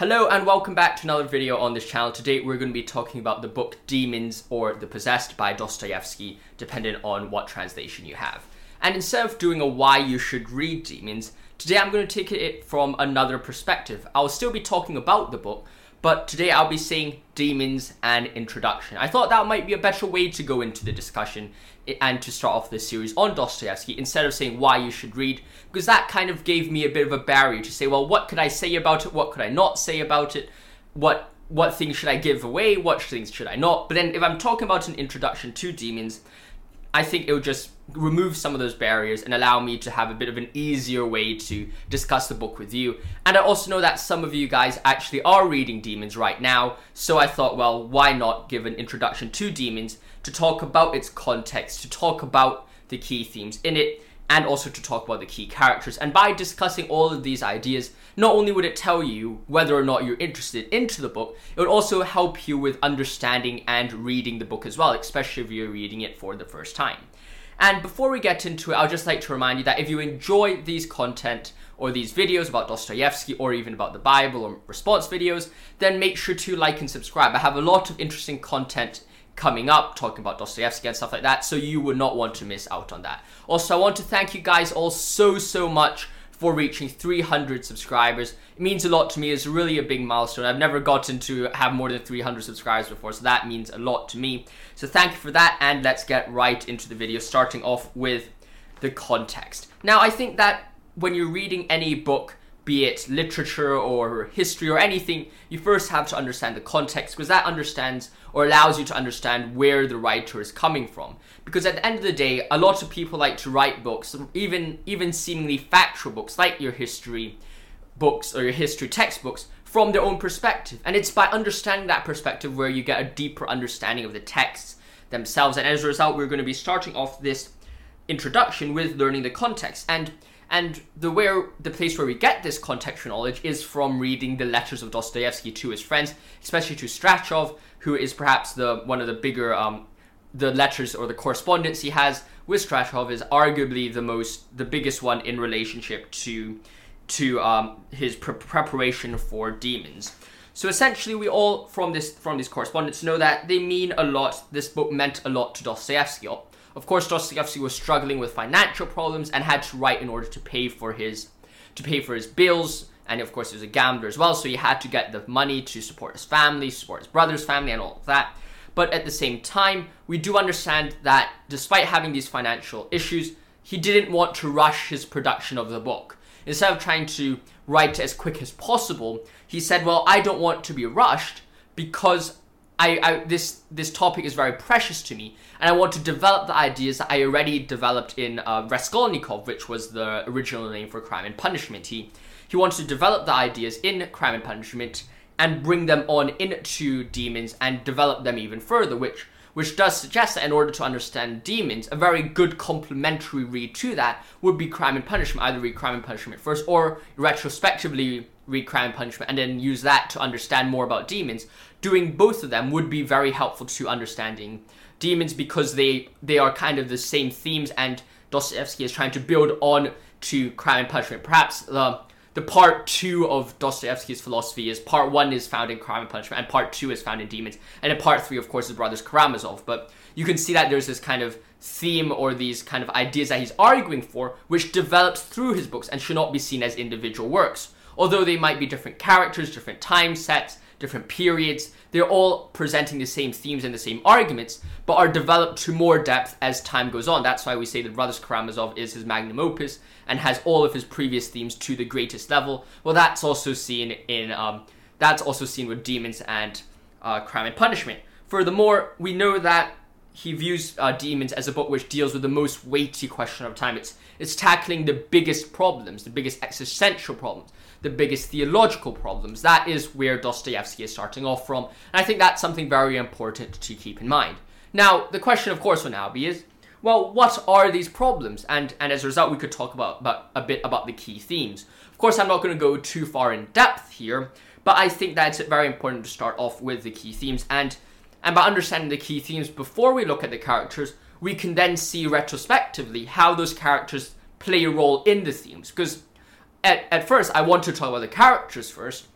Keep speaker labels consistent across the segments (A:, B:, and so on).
A: Hello and welcome back to another video on this channel. Today we're going to be talking about the book Demons or The Possessed by Dostoevsky, depending on what translation you have. And instead of doing a why you should read Demons, today I'm going to take it from another perspective. I'll still be talking about the book, but today I'll be saying demons and introduction. I thought that might be a better way to go into the discussion and to start off this series on Dostoevsky instead of saying why you should read, because that kind of gave me a bit of a barrier to say, well, what could I say about it? What could I not say about it? What what things should I give away? What things should I not? But then if I'm talking about an introduction to demons, I think it would just remove some of those barriers and allow me to have a bit of an easier way to discuss the book with you. And I also know that some of you guys actually are reading Demons right now, so I thought, well, why not give an introduction to Demons to talk about its context, to talk about the key themes in it, and also to talk about the key characters. And by discussing all of these ideas, not only would it tell you whether or not you're interested into the book, it would also help you with understanding and reading the book as well, especially if you're reading it for the first time. And before we get into it, I'd just like to remind you that if you enjoy these content or these videos about Dostoevsky or even about the Bible or response videos, then make sure to like and subscribe. I have a lot of interesting content coming up, talking about Dostoevsky and stuff like that, so you would not want to miss out on that. Also, I want to thank you guys all so, so much for reaching 300 subscribers. It means a lot to me. It's really a big milestone. I've never gotten to have more than 300 subscribers before, so that means a lot to me. So thank you for that, and let's get right into the video, starting off with the context. Now, I think that when you're reading any book, be it literature or history or anything, you first have to understand the context because that understands or allows you to understand where the writer is coming from. Because at the end of the day, a lot of people like to write books, even even seemingly factual books like your history books or your history textbooks from their own perspective. And it's by understanding that perspective where you get a deeper understanding of the texts themselves. And as a result, we're going to be starting off this introduction with learning the context. And and the where the place where we get this contextual knowledge is from reading the letters of Dostoevsky to his friends, especially to Strachov, who is perhaps the one of the bigger um, the letters or the correspondence he has with Strachov is arguably the most the biggest one in relationship to to um, his pre- preparation for demons. So essentially, we all from this from this correspondence know that they mean a lot. This book meant a lot to Dostoevsky. Of course, Dostoevsky was struggling with financial problems and had to write in order to pay for his to pay for his bills. And of course, he was a gambler as well, so he had to get the money to support his family, support his brother's family, and all of that. But at the same time, we do understand that despite having these financial issues, he didn't want to rush his production of the book. Instead of trying to write as quick as possible, he said, "Well, I don't want to be rushed because I, I, this this topic is very precious to me, and I want to develop the ideas that I already developed in uh, Raskolnikov, which was the original name for Crime and Punishment. He he wanted to develop the ideas in Crime and Punishment and bring them on into Demons and develop them even further, which which does suggest that in order to understand demons, a very good complementary read to that would be Crime and Punishment. Either read Crime and Punishment first, or retrospectively read Crime and Punishment, and then use that to understand more about demons doing both of them would be very helpful to understanding demons because they they are kind of the same themes and Dostoevsky is trying to build on to crime and punishment. Perhaps the the part two of Dostoevsky's philosophy is part one is found in Crime and Punishment, and part two is found in Demons, and in part three, of course, is Brothers Karamazov. But you can see that there's this kind of theme or these kind of ideas that he's arguing for, which develops through his books and should not be seen as individual works. Although they might be different characters, different time sets, different periods. They're all presenting the same themes and the same arguments, but are developed to more depth as time goes on. That's why we say that Brothers Karamazov is his magnum opus and has all of his previous themes to the greatest level. Well, that's also seen in um, that's also seen with Demons and uh, Crime and Punishment. Furthermore, we know that he views uh, Demons as a book which deals with the most weighty question of time. It's it's tackling the biggest problems, the biggest existential problems, the biggest theological problems. That is where Dostoevsky is starting off from, and I think that's something very important to keep in mind. Now, the question, of course, will now be is, well, what are these problems? And and as a result, we could talk about, about a bit about the key themes. Of course, I'm not going to go too far in depth here, but I think that it's very important to start off with the key themes and and by understanding the key themes before we look at the characters, we can then see retrospectively how those characters play a role in the themes. Because at, at first, I want to talk about the characters first,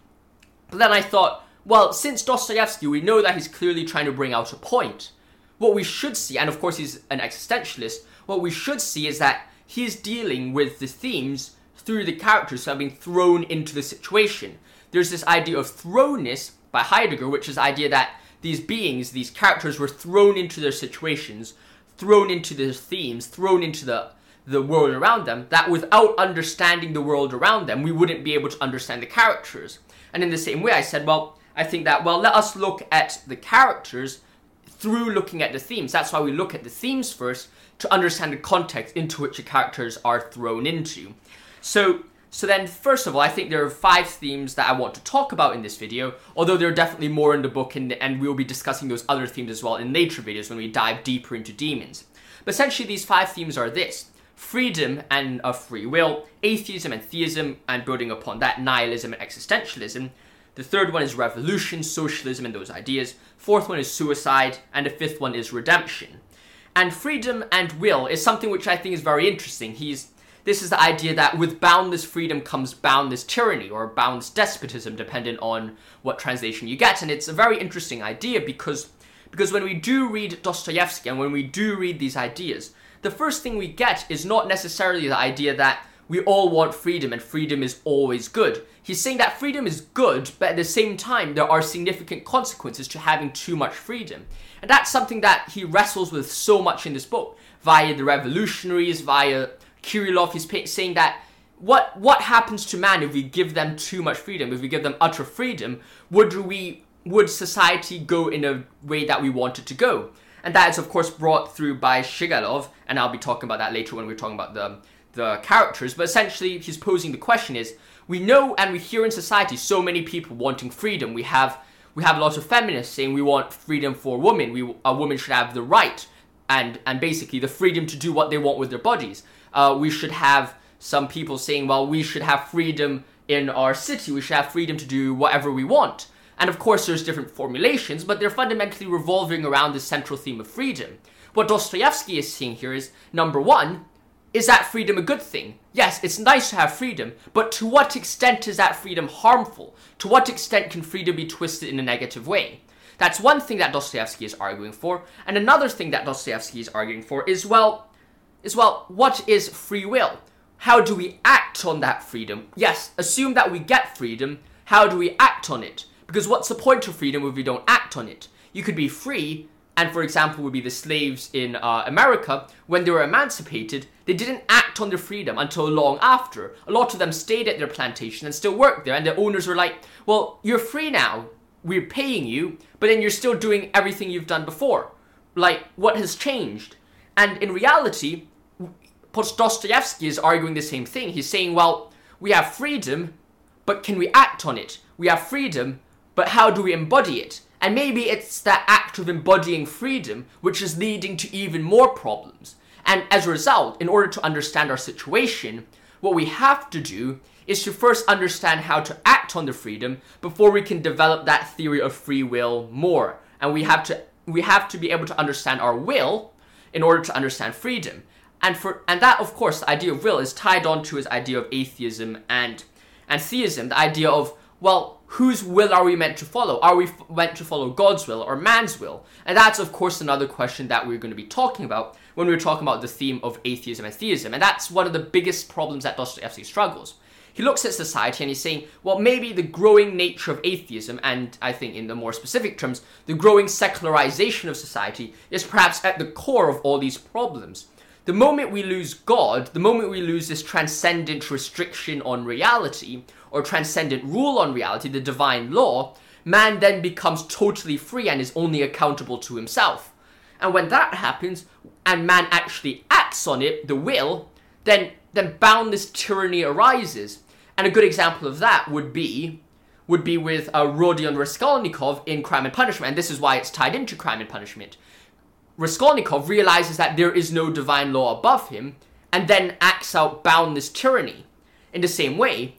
A: But then I thought, well, since Dostoevsky, we know that he's clearly trying to bring out a point. What we should see, and of course he's an existentialist, what we should see is that he's dealing with the themes through the characters who have been thrown into the situation. There's this idea of thrownness by Heidegger, which is the idea that these beings, these characters, were thrown into their situations, thrown into their themes, thrown into the the world around them, that without understanding the world around them, we wouldn't be able to understand the characters. And in the same way, I said, well, I think that, well, let us look at the characters through looking at the themes. That's why we look at the themes first to understand the context into which the characters are thrown into. So, so then, first of all, I think there are five themes that I want to talk about in this video, although there are definitely more in the book, and, and we'll be discussing those other themes as well in later videos when we dive deeper into demons. But essentially, these five themes are this freedom and of free will, atheism and theism, and building upon that, nihilism and existentialism. The third one is revolution, socialism, and those ideas. Fourth one is suicide, and the fifth one is redemption. And freedom and will is something which I think is very interesting. He's this is the idea that with boundless freedom comes boundless tyranny or boundless despotism, depending on what translation you get. And it's a very interesting idea because because when we do read Dostoevsky and when we do read these ideas, the first thing we get is not necessarily the idea that we all want freedom and freedom is always good. He's saying that freedom is good, but at the same time, there are significant consequences to having too much freedom. And that's something that he wrestles with so much in this book, via the revolutionaries, via Kirillov. He's saying that what what happens to man if we give them too much freedom, if we give them utter freedom, would we would society go in a way that we want it to go? And that is of course brought through by Shigalov, and I'll be talking about that later when we're talking about the the characters. But essentially, he's posing the question: is we know and we hear in society so many people wanting freedom. We have we have lots of feminists saying we want freedom for women. We a woman should have the right and and basically the freedom to do what they want with their bodies. Uh, we should have some people saying, well, we should have freedom in our city. We should have freedom to do whatever we want. And of course, there's different formulations, but they're fundamentally revolving around the central theme of freedom. What Dostoevsky is seeing here is number one, is that freedom a good thing? Yes, it's nice to have freedom, but to what extent is that freedom harmful? To what extent can freedom be twisted in a negative way? That's one thing that Dostoevsky is arguing for, and another thing that Dostoevsky is arguing for is well, is well, what is free will? How do we act on that freedom? Yes, assume that we get freedom. How do we act on it? Because what's the point of freedom if we don't act on it? You could be free, and for example, would be the slaves in uh, America, when they were emancipated, they didn't act on their freedom until long after. A lot of them stayed at their plantation and still worked there, and the owners were like, Well, you're free now, we're paying you, but then you're still doing everything you've done before. Like, what has changed? And in reality, Dostoevsky is arguing the same thing. He's saying, Well, we have freedom, but can we act on it? We have freedom, but how do we embody it? And maybe it's that act of embodying freedom which is leading to even more problems. And as a result, in order to understand our situation, what we have to do is to first understand how to act on the freedom before we can develop that theory of free will more. And we have to we have to be able to understand our will in order to understand freedom. And for and that of course the idea of will is tied on to his idea of atheism and and theism, the idea of well, whose will are we meant to follow? Are we f- meant to follow God's will or man's will? And that's, of course, another question that we're going to be talking about when we're talking about the theme of atheism and theism. And that's one of the biggest problems that Dostoevsky struggles. He looks at society and he's saying, well, maybe the growing nature of atheism, and I think in the more specific terms, the growing secularization of society, is perhaps at the core of all these problems. The moment we lose God, the moment we lose this transcendent restriction on reality, or transcendent rule on reality, the divine law, man then becomes totally free and is only accountable to himself. And when that happens, and man actually acts on it, the will, then then boundless tyranny arises. And a good example of that would be would be with uh, Rodion Raskolnikov in Crime and Punishment, and this is why it's tied into Crime and Punishment. Raskolnikov realizes that there is no divine law above him, and then acts out boundless tyranny. In the same way,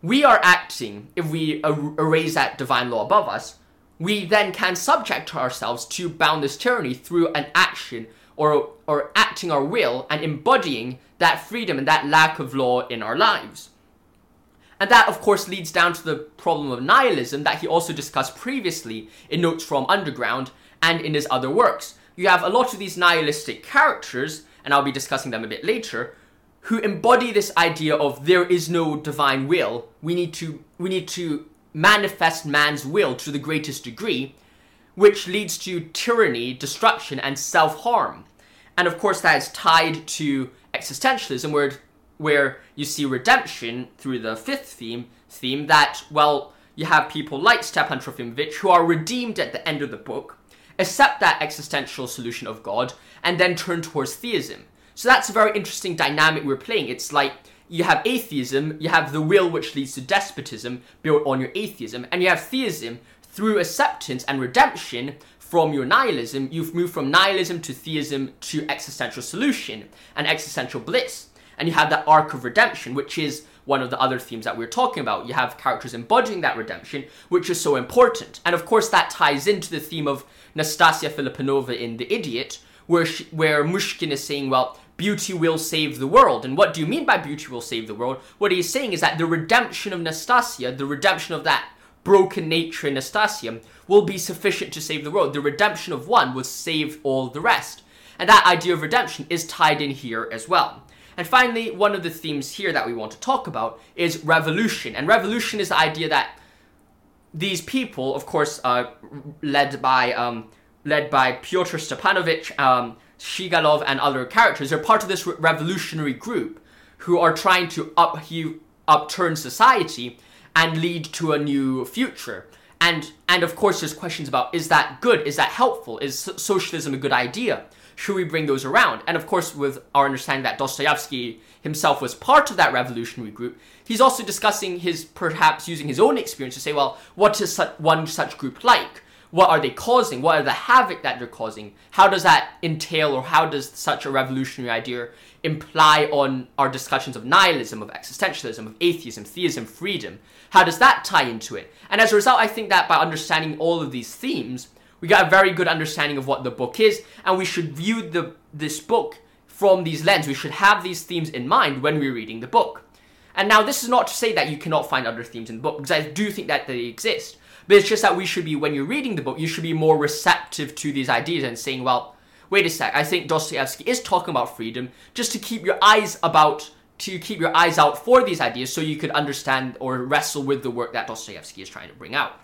A: we are acting, if we er- erase that divine law above us, we then can subject ourselves to boundless tyranny through an action or, or acting our will and embodying that freedom and that lack of law in our lives. And that, of course, leads down to the problem of nihilism that he also discussed previously in Notes from Underground and in his other works. You have a lot of these nihilistic characters, and I'll be discussing them a bit later, who embody this idea of there is no divine will. We need to we need to manifest man's will to the greatest degree, which leads to tyranny, destruction, and self-harm. And of course that is tied to existentialism where where you see redemption through the fifth theme theme that well you have people like Stepan Trofimovich who are redeemed at the end of the book, accept that existential solution of God, and then turn towards theism. So that's a very interesting dynamic we're playing. It's like you have atheism, you have the will which leads to despotism built on your atheism, and you have theism through acceptance and redemption from your nihilism. You've moved from nihilism to theism to existential solution and existential bliss. And you have that arc of redemption, which is one of the other themes that we are talking about. You have characters embodying that redemption, which is so important. And of course, that ties into the theme of Nastasia Filiponova in The Idiot, where, she, where Myshkin is saying, well, beauty will save the world. And what do you mean by beauty will save the world? What he's saying is that the redemption of Nastasia, the redemption of that broken nature in Nastasia, will be sufficient to save the world. The redemption of one will save all the rest. And that idea of redemption is tied in here as well. And finally, one of the themes here that we want to talk about is revolution. And revolution is the idea that these people, of course, uh, led by um, led by Pyotr Stepanovich, um, Shigalov, and other characters, are part of this re- revolutionary group who are trying to upheave, upturn society and lead to a new future. And and of course, there's questions about is that good? Is that helpful? Is socialism a good idea? Should we bring those around? And of course, with our understanding that Dostoevsky himself was part of that revolutionary group, he's also discussing his perhaps using his own experience to say, well, what is such, one such group like? What are they causing? What are the havoc that they're causing? How does that entail, or how does such a revolutionary idea imply on our discussions of nihilism, of existentialism, of atheism, theism, freedom? How does that tie into it? And as a result, I think that by understanding all of these themes, we got a very good understanding of what the book is, and we should view the this book from these lens. We should have these themes in mind when we're reading the book. And now, this is not to say that you cannot find other themes in the book, because I do think that they exist. But it's just that we should be, when you're reading the book, you should be more receptive to these ideas and saying, well, wait a sec, I think Dostoevsky is talking about freedom, just to keep your eyes about, to keep your eyes out for these ideas so you could understand or wrestle with the work that Dostoevsky is trying to bring out.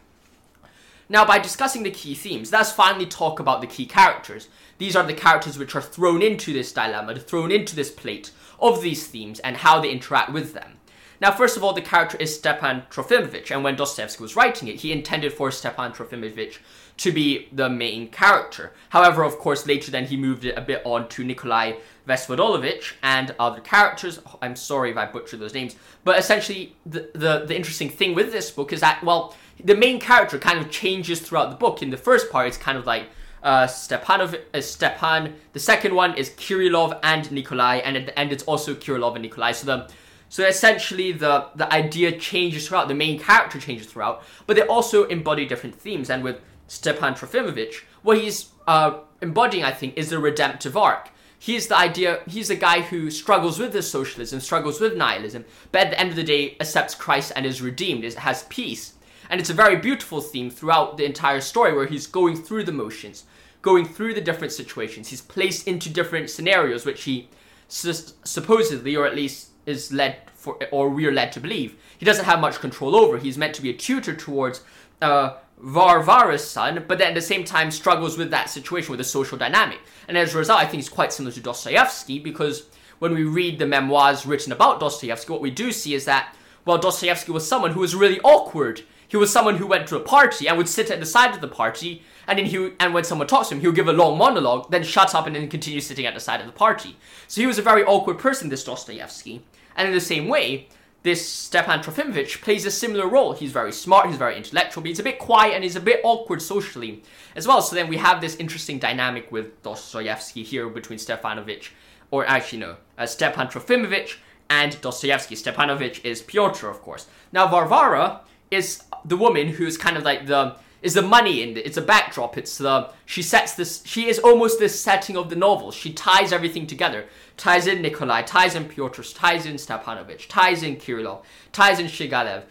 A: Now, by discussing the key themes, let's finally talk about the key characters. These are the characters which are thrown into this dilemma, thrown into this plate of these themes, and how they interact with them. Now, first of all, the character is Stepan Trofimovich, and when Dostoevsky was writing it, he intended for Stepan Trofimovich to be the main character. However, of course, later then he moved it a bit on to Nikolai Vesvodolovich and other characters. I'm sorry if I butchered those names, but essentially, the, the, the interesting thing with this book is that, well, the main character kind of changes throughout the book. In the first part, it's kind of like uh, Stepanov, uh, Stepan. The second one is Kirillov and Nikolai, and at the end, it's also Kirillov and Nikolai. So the so essentially, the the idea changes throughout. The main character changes throughout, but they also embody different themes. And with Stepan Trofimovich, what he's uh, embodying, I think, is the redemptive arc. He's the idea. He's a guy who struggles with this socialism, struggles with nihilism, but at the end of the day, accepts Christ and is redeemed, is, has peace. And it's a very beautiful theme throughout the entire story where he's going through the motions, going through the different situations. He's placed into different scenarios which he su- supposedly, or at least is led for, or we're led to believe, he doesn't have much control over. He's meant to be a tutor towards uh, Varvara's son, but then at the same time struggles with that situation with the social dynamic. And as a result, I think it's quite similar to Dostoevsky because when we read the memoirs written about Dostoevsky, what we do see is that, well, Dostoevsky was someone who was really awkward he was someone who went to a party and would sit at the side of the party, and then he and when someone talks to him, he would give a long monologue, then shut up and then continue sitting at the side of the party. So he was a very awkward person, this Dostoevsky. And in the same way, this Stepan Trofimovich plays a similar role. He's very smart, he's very intellectual, but he's a bit quiet and he's a bit awkward socially as well. So then we have this interesting dynamic with Dostoevsky here between Stepanovich, or actually no, uh, Stepan Trofimovich and Dostoevsky. Stepanovich is Pyotr, of course. Now Varvara is the woman who's kind of like the is the money in it. It's a backdrop. It's the she sets this. She is almost the setting of the novel. She ties everything together. Ties in Nikolai, ties in Pyotr, ties in Stepanovich, ties in Kirillov, ties in Shigalev,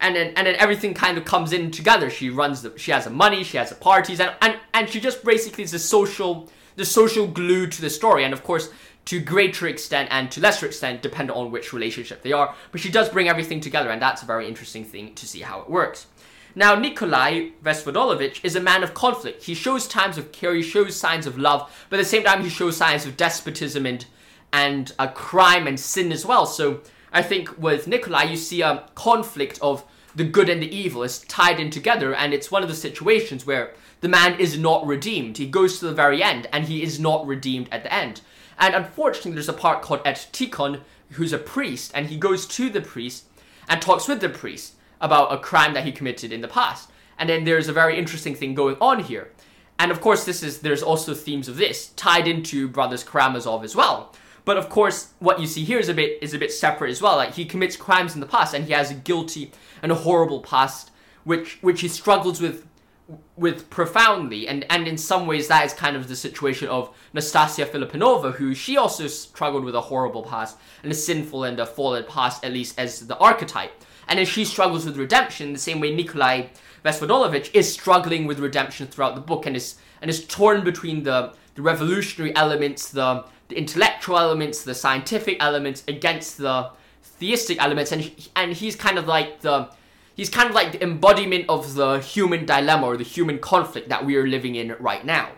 A: and then and then everything kind of comes in together. She runs the. She has the money. She has the parties, and and and she just basically is the social the social glue to the story. And of course, to greater extent and to lesser extent, depending on which relationship they are. But she does bring everything together, and that's a very interesting thing to see how it works. Now, Nikolai Vesvodolovich is a man of conflict. He shows times of care, he shows signs of love, but at the same time, he shows signs of despotism and and a crime and sin as well. So I think with Nikolai, you see a conflict of the good and the evil is tied in together, and it's one of the situations where the man is not redeemed. He goes to the very end, and he is not redeemed at the end. And unfortunately, there's a part called Et Tikhon, who's a priest, and he goes to the priest and talks with the priest about a crime that he committed in the past. And then there's a very interesting thing going on here. And of course, this is there's also themes of this tied into Brothers Karamazov as well. But of course, what you see here is a bit is a bit separate as well. Like he commits crimes in the past, and he has a guilty and a horrible past, which which he struggles with with profoundly. And and in some ways, that is kind of the situation of Nastasia Filippinova, who she also struggled with a horrible past and a sinful and a fallen past, at least as the archetype. And as she struggles with redemption, the same way Nikolai Vesvodolovich is struggling with redemption throughout the book and is and is torn between the, the revolutionary elements, the, the intellectual elements, the scientific elements against the theistic elements, and and he's kind of like the he's kind of like the embodiment of the human dilemma or the human conflict that we are living in right now.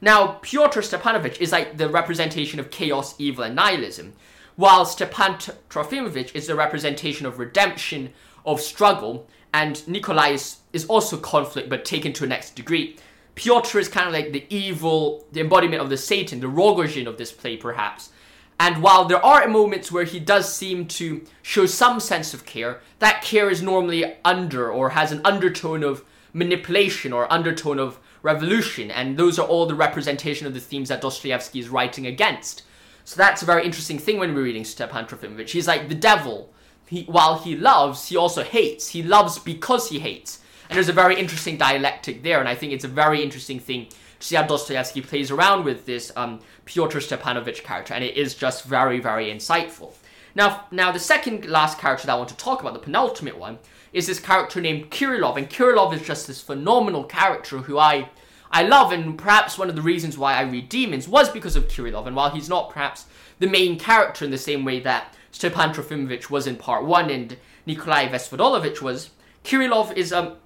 A: Now, Pyotr Stepanovich is like the representation of chaos, evil, and nihilism while Stepan Trofimovich is a representation of redemption, of struggle, and Nikolai is, is also conflict but taken to a next degree. Pyotr is kind of like the evil, the embodiment of the Satan, the Rogozhin of this play, perhaps. And while there are moments where he does seem to show some sense of care, that care is normally under or has an undertone of manipulation or undertone of revolution, and those are all the representation of the themes that Dostoevsky is writing against. So that's a very interesting thing when we're reading Stepan Trofimovich. He's like the devil. He, while he loves, he also hates. He loves because he hates. And there's a very interesting dialectic there, and I think it's a very interesting thing to see how Dostoevsky plays around with this um, Pyotr Stepanovich character, and it is just very, very insightful. Now, now the second last character that I want to talk about, the penultimate one, is this character named Kirillov, and Kirillov is just this phenomenal character who I I love, and perhaps one of the reasons why I read Demons was because of Kirillov. And while he's not perhaps the main character in the same way that Stepan Trofimovich was in part one and Nikolai Vesvodolovich was, Kirillov is um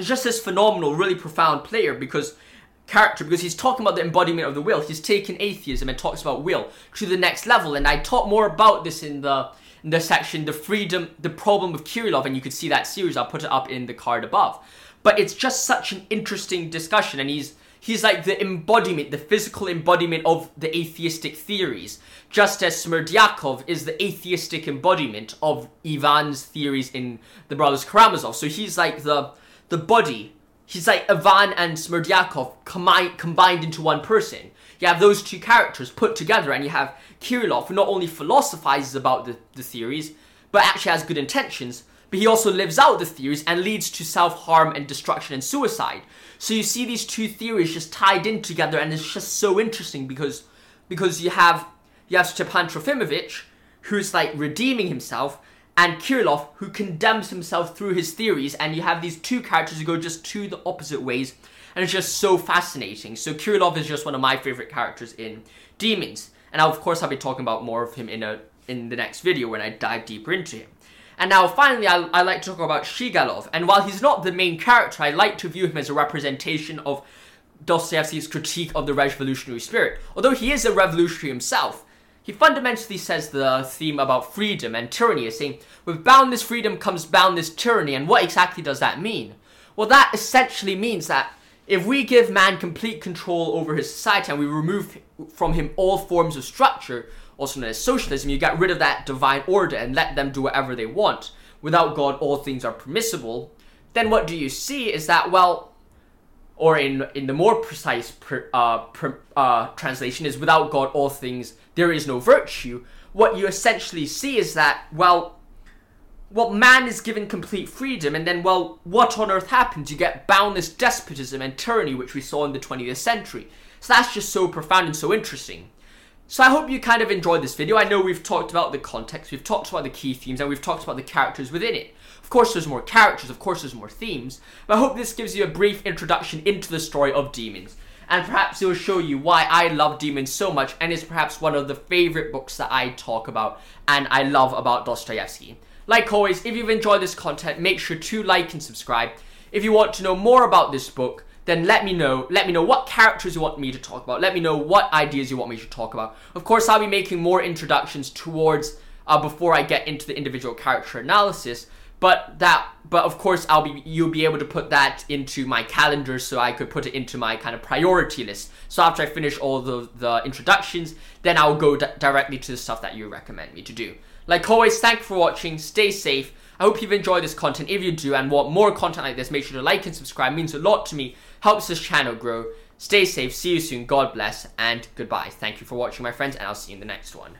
A: just this phenomenal, really profound player because character because he's talking about the embodiment of the will. He's taken atheism and talks about will to the next level. And I talk more about this in the in the section, the freedom, the problem of Kirillov, and you could see that series. I'll put it up in the card above. But it's just such an interesting discussion, and he's he's like the embodiment, the physical embodiment of the atheistic theories, just as Smerdyakov is the atheistic embodiment of Ivan's theories in the Brothers Karamazov. So he's like the the body. He's like Ivan and Smerdyakov combined combined into one person. You have those two characters put together, and you have Kirillov, who not only philosophizes about the, the theories, but actually has good intentions, but he also lives out the theories and leads to self-harm and destruction and suicide. So you see these two theories just tied in together and it's just so interesting because because you have you have Stepan Trofimovich who's like redeeming himself and Kirillov who condemns himself through his theories and you have these two characters who go just two the opposite ways and it's just so fascinating. So Kirillov is just one of my favorite characters in Demons. And of course I'll be talking about more of him in a in the next video when I dive deeper into him. And now, finally, I, I like to talk about Shigalov. And while he's not the main character, I like to view him as a representation of Dostoevsky's critique of the revolutionary spirit. Although he is a revolutionary himself, he fundamentally says the theme about freedom and tyranny is saying, with boundless freedom comes boundless tyranny, and what exactly does that mean? Well, that essentially means that if we give man complete control over his society and we remove from him all forms of structure, also known as socialism, you get rid of that divine order and let them do whatever they want. Without God, all things are permissible. Then what do you see is that, well, or in in the more precise per, uh, per, uh, translation is without God, all things there is no virtue. What you essentially see is that, well, well, man is given complete freedom, and then, well, what on earth happens? You get boundless despotism and tyranny, which we saw in the 20th century. So that's just so profound and so interesting. So I hope you kind of enjoyed this video. I know we've talked about the context, we've talked about the key themes, and we've talked about the characters within it. Of course, there's more characters, of course, there's more themes, but I hope this gives you a brief introduction into the story of Demons. And perhaps it will show you why I love Demons so much, and is perhaps one of the favorite books that I talk about and I love about Dostoevsky. Like always, if you've enjoyed this content, make sure to like and subscribe. If you want to know more about this book, then let me know. Let me know what characters you want me to talk about. Let me know what ideas you want me to talk about. Of course, I'll be making more introductions towards uh, before I get into the individual character analysis. But that, but of course, I'll be you'll be able to put that into my calendar, so I could put it into my kind of priority list. So after I finish all the the introductions, then I'll go directly to the stuff that you recommend me to do. Like always, thank you for watching. Stay safe. I hope you've enjoyed this content. If you do and want more content like this, make sure to like and subscribe. It means a lot to me helps this channel grow. Stay safe, see you soon, God bless, and goodbye. Thank you for watching, my friends, and I'll see you in the next one.